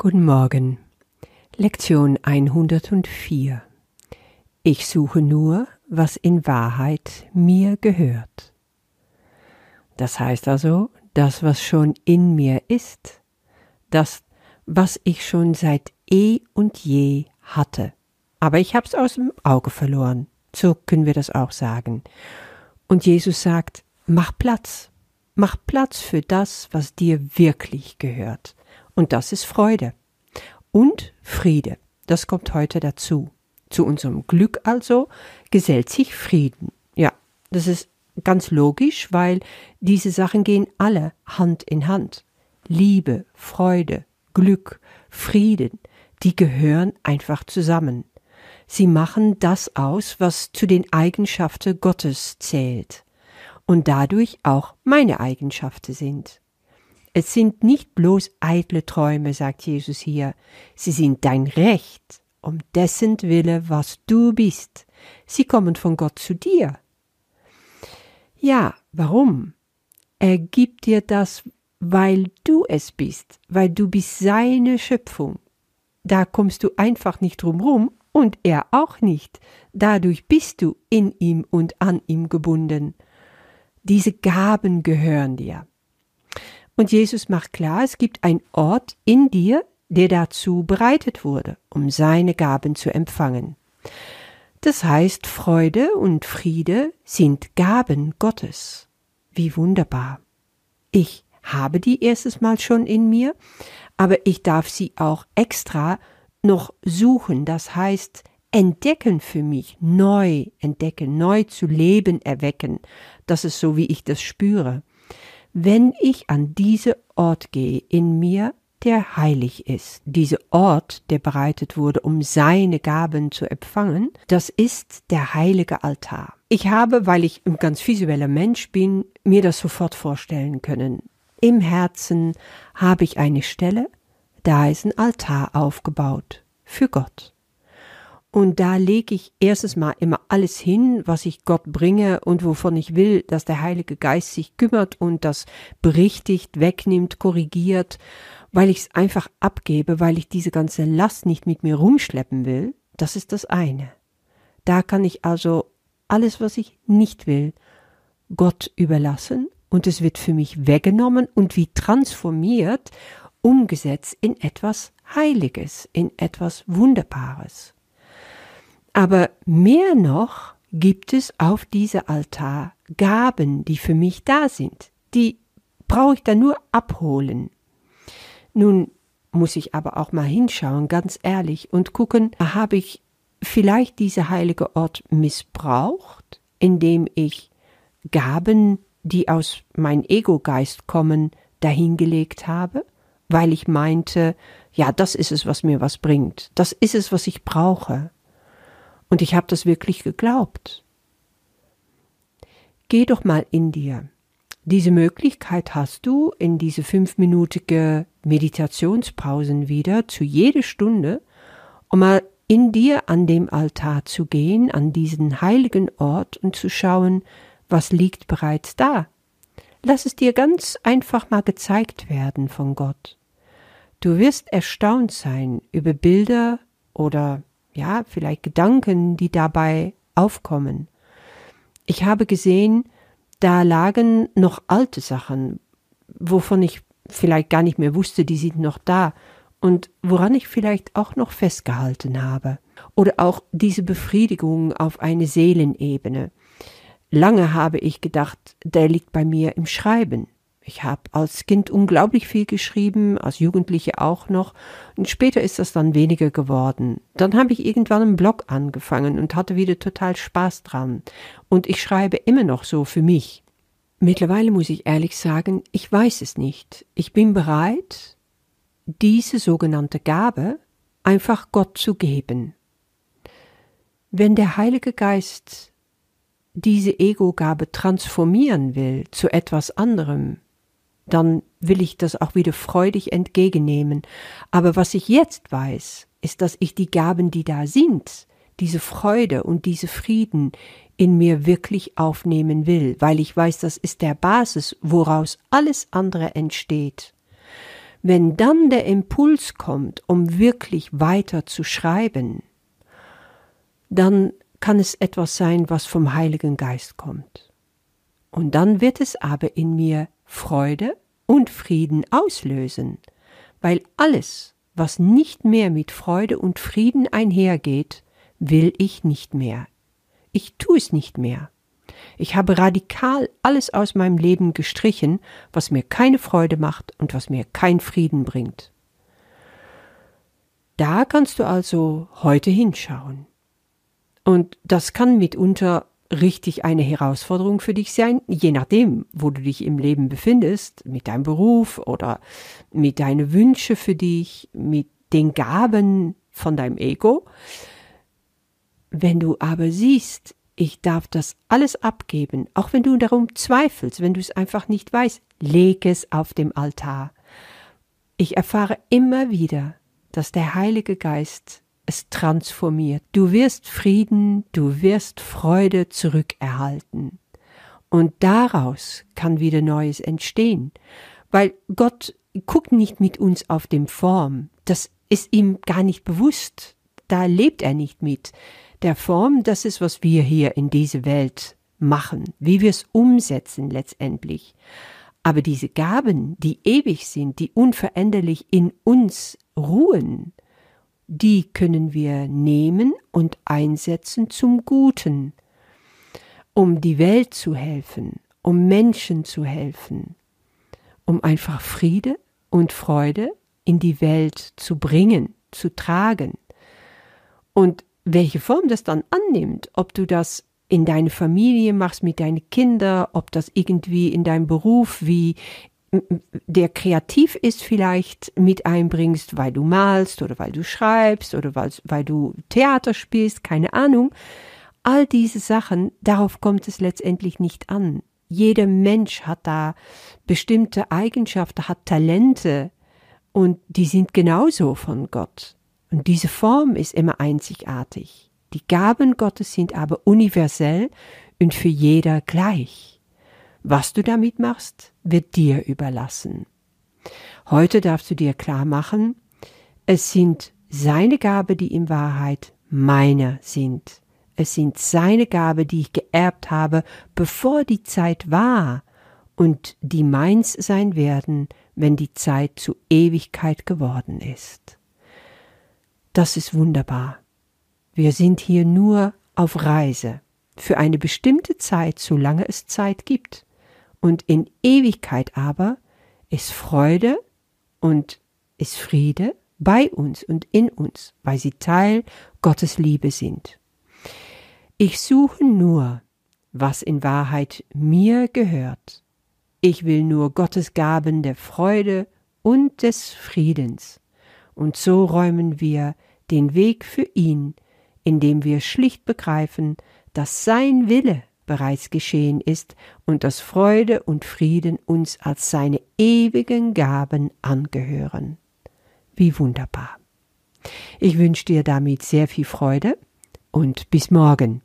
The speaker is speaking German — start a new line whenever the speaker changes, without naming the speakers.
Guten Morgen. Lektion 104. Ich suche nur, was in Wahrheit mir gehört. Das heißt also, das, was schon in mir ist, das, was ich schon seit eh und je hatte. Aber ich hab's aus dem Auge verloren. So können wir das auch sagen. Und Jesus sagt, mach Platz. Mach Platz für das, was dir wirklich gehört. Und das ist Freude. Und Friede. Das kommt heute dazu. Zu unserem Glück also gesellt sich Frieden. Ja, das ist ganz logisch, weil diese Sachen gehen alle Hand in Hand. Liebe, Freude, Glück, Frieden, die gehören einfach zusammen. Sie machen das aus, was zu den Eigenschaften Gottes zählt und dadurch auch meine Eigenschaften sind. Es sind nicht bloß eitle Träume, sagt Jesus hier, sie sind dein Recht, um dessen Wille, was du bist. Sie kommen von Gott zu dir. Ja, warum? Er gibt dir das, weil du es bist, weil du bist seine Schöpfung. Da kommst du einfach nicht drumrum und er auch nicht. Dadurch bist du in ihm und an ihm gebunden. Diese Gaben gehören dir. Und Jesus macht klar, es gibt einen Ort in dir, der dazu bereitet wurde, um seine Gaben zu empfangen. Das heißt, Freude und Friede sind Gaben Gottes. Wie wunderbar. Ich habe die erstes Mal schon in mir, aber ich darf sie auch extra noch suchen, das heißt entdecken für mich, neu entdecken, neu zu leben erwecken. Das ist so, wie ich das spüre wenn ich an diese Ort gehe in mir, der heilig ist. Dieser Ort, der bereitet wurde, um seine Gaben zu empfangen, das ist der heilige Altar. Ich habe, weil ich ein ganz visueller Mensch bin, mir das sofort vorstellen können. Im Herzen habe ich eine Stelle, da ist ein Altar aufgebaut für Gott. Und da lege ich erstes Mal immer alles hin, was ich Gott bringe und wovon ich will, dass der Heilige Geist sich kümmert und das berichtigt, wegnimmt, korrigiert, weil ich es einfach abgebe, weil ich diese ganze Last nicht mit mir rumschleppen will. Das ist das eine. Da kann ich also alles, was ich nicht will, Gott überlassen und es wird für mich weggenommen und wie transformiert, umgesetzt in etwas Heiliges, in etwas Wunderbares. Aber mehr noch gibt es auf diesem Altar Gaben, die für mich da sind. Die brauche ich dann nur abholen. Nun muss ich aber auch mal hinschauen, ganz ehrlich, und gucken, habe ich vielleicht diese heilige Ort missbraucht, indem ich Gaben, die aus mein Ego-Geist kommen, dahingelegt habe, weil ich meinte, ja, das ist es, was mir was bringt, das ist es, was ich brauche. Und ich habe das wirklich geglaubt. Geh doch mal in dir. Diese Möglichkeit hast du in diese fünfminütige Meditationspausen wieder zu jeder Stunde, um mal in dir an dem Altar zu gehen, an diesen heiligen Ort und zu schauen, was liegt bereits da. Lass es dir ganz einfach mal gezeigt werden von Gott. Du wirst erstaunt sein über Bilder oder ja, vielleicht Gedanken, die dabei aufkommen. Ich habe gesehen, da lagen noch alte Sachen, wovon ich vielleicht gar nicht mehr wusste, die sind noch da und woran ich vielleicht auch noch festgehalten habe. Oder auch diese Befriedigung auf eine Seelenebene. Lange habe ich gedacht, der liegt bei mir im Schreiben. Ich habe als Kind unglaublich viel geschrieben, als Jugendliche auch noch, und später ist das dann weniger geworden. Dann habe ich irgendwann einen Blog angefangen und hatte wieder total Spaß dran. Und ich schreibe immer noch so für mich. Mittlerweile muss ich ehrlich sagen, ich weiß es nicht. Ich bin bereit, diese sogenannte Gabe einfach Gott zu geben. Wenn der Heilige Geist diese Ego-Gabe transformieren will zu etwas anderem, dann will ich das auch wieder freudig entgegennehmen. Aber was ich jetzt weiß, ist, dass ich die Gaben, die da sind, diese Freude und diese Frieden in mir wirklich aufnehmen will, weil ich weiß, das ist der Basis, woraus alles andere entsteht. wenn dann der Impuls kommt, um wirklich weiter zu schreiben, dann kann es etwas sein, was vom Heiligen Geist kommt. Und dann wird es aber in mir Freude und Frieden auslösen, weil alles, was nicht mehr mit Freude und Frieden einhergeht, will ich nicht mehr. Ich tu es nicht mehr. Ich habe radikal alles aus meinem Leben gestrichen, was mir keine Freude macht und was mir keinen Frieden bringt. Da kannst du also heute hinschauen. Und das kann mitunter richtig eine Herausforderung für dich sein, je nachdem, wo du dich im Leben befindest, mit deinem Beruf oder mit deinen Wünschen für dich, mit den Gaben von deinem Ego. Wenn du aber siehst, ich darf das alles abgeben, auch wenn du darum zweifelst, wenn du es einfach nicht weißt, leg es auf dem Altar. Ich erfahre immer wieder, dass der Heilige Geist es transformiert. Du wirst Frieden, du wirst Freude zurückerhalten. Und daraus kann wieder Neues entstehen. Weil Gott guckt nicht mit uns auf dem Form. Das ist ihm gar nicht bewusst. Da lebt er nicht mit der Form, das ist, was wir hier in dieser Welt machen, wie wir es umsetzen letztendlich. Aber diese Gaben, die ewig sind, die unveränderlich in uns ruhen, die können wir nehmen und einsetzen zum Guten, um die Welt zu helfen, um Menschen zu helfen, um einfach Friede und Freude in die Welt zu bringen, zu tragen. Und welche Form das dann annimmt, ob du das in deine Familie machst mit deinen Kindern, ob das irgendwie in deinem Beruf wie der kreativ ist vielleicht mit einbringst, weil du malst oder weil du schreibst oder weil, weil du Theater spielst, keine Ahnung. All diese Sachen, darauf kommt es letztendlich nicht an. Jeder Mensch hat da bestimmte Eigenschaften, hat Talente und die sind genauso von Gott. Und diese Form ist immer einzigartig. Die Gaben Gottes sind aber universell und für jeder gleich. Was du damit machst, wird dir überlassen. Heute darfst du dir klar machen, es sind seine Gabe, die in Wahrheit meine sind. Es sind seine Gabe, die ich geerbt habe, bevor die Zeit war und die meins sein werden, wenn die Zeit zu Ewigkeit geworden ist. Das ist wunderbar. Wir sind hier nur auf Reise, für eine bestimmte Zeit, solange es Zeit gibt. Und in Ewigkeit aber ist Freude und ist Friede bei uns und in uns, weil sie Teil Gottes Liebe sind. Ich suche nur, was in Wahrheit mir gehört. Ich will nur Gottes Gaben der Freude und des Friedens. Und so räumen wir den Weg für ihn, indem wir schlicht begreifen, dass sein Wille bereits geschehen ist und dass Freude und Frieden uns als seine ewigen Gaben angehören. Wie wunderbar. Ich wünsche dir damit sehr viel Freude und bis morgen.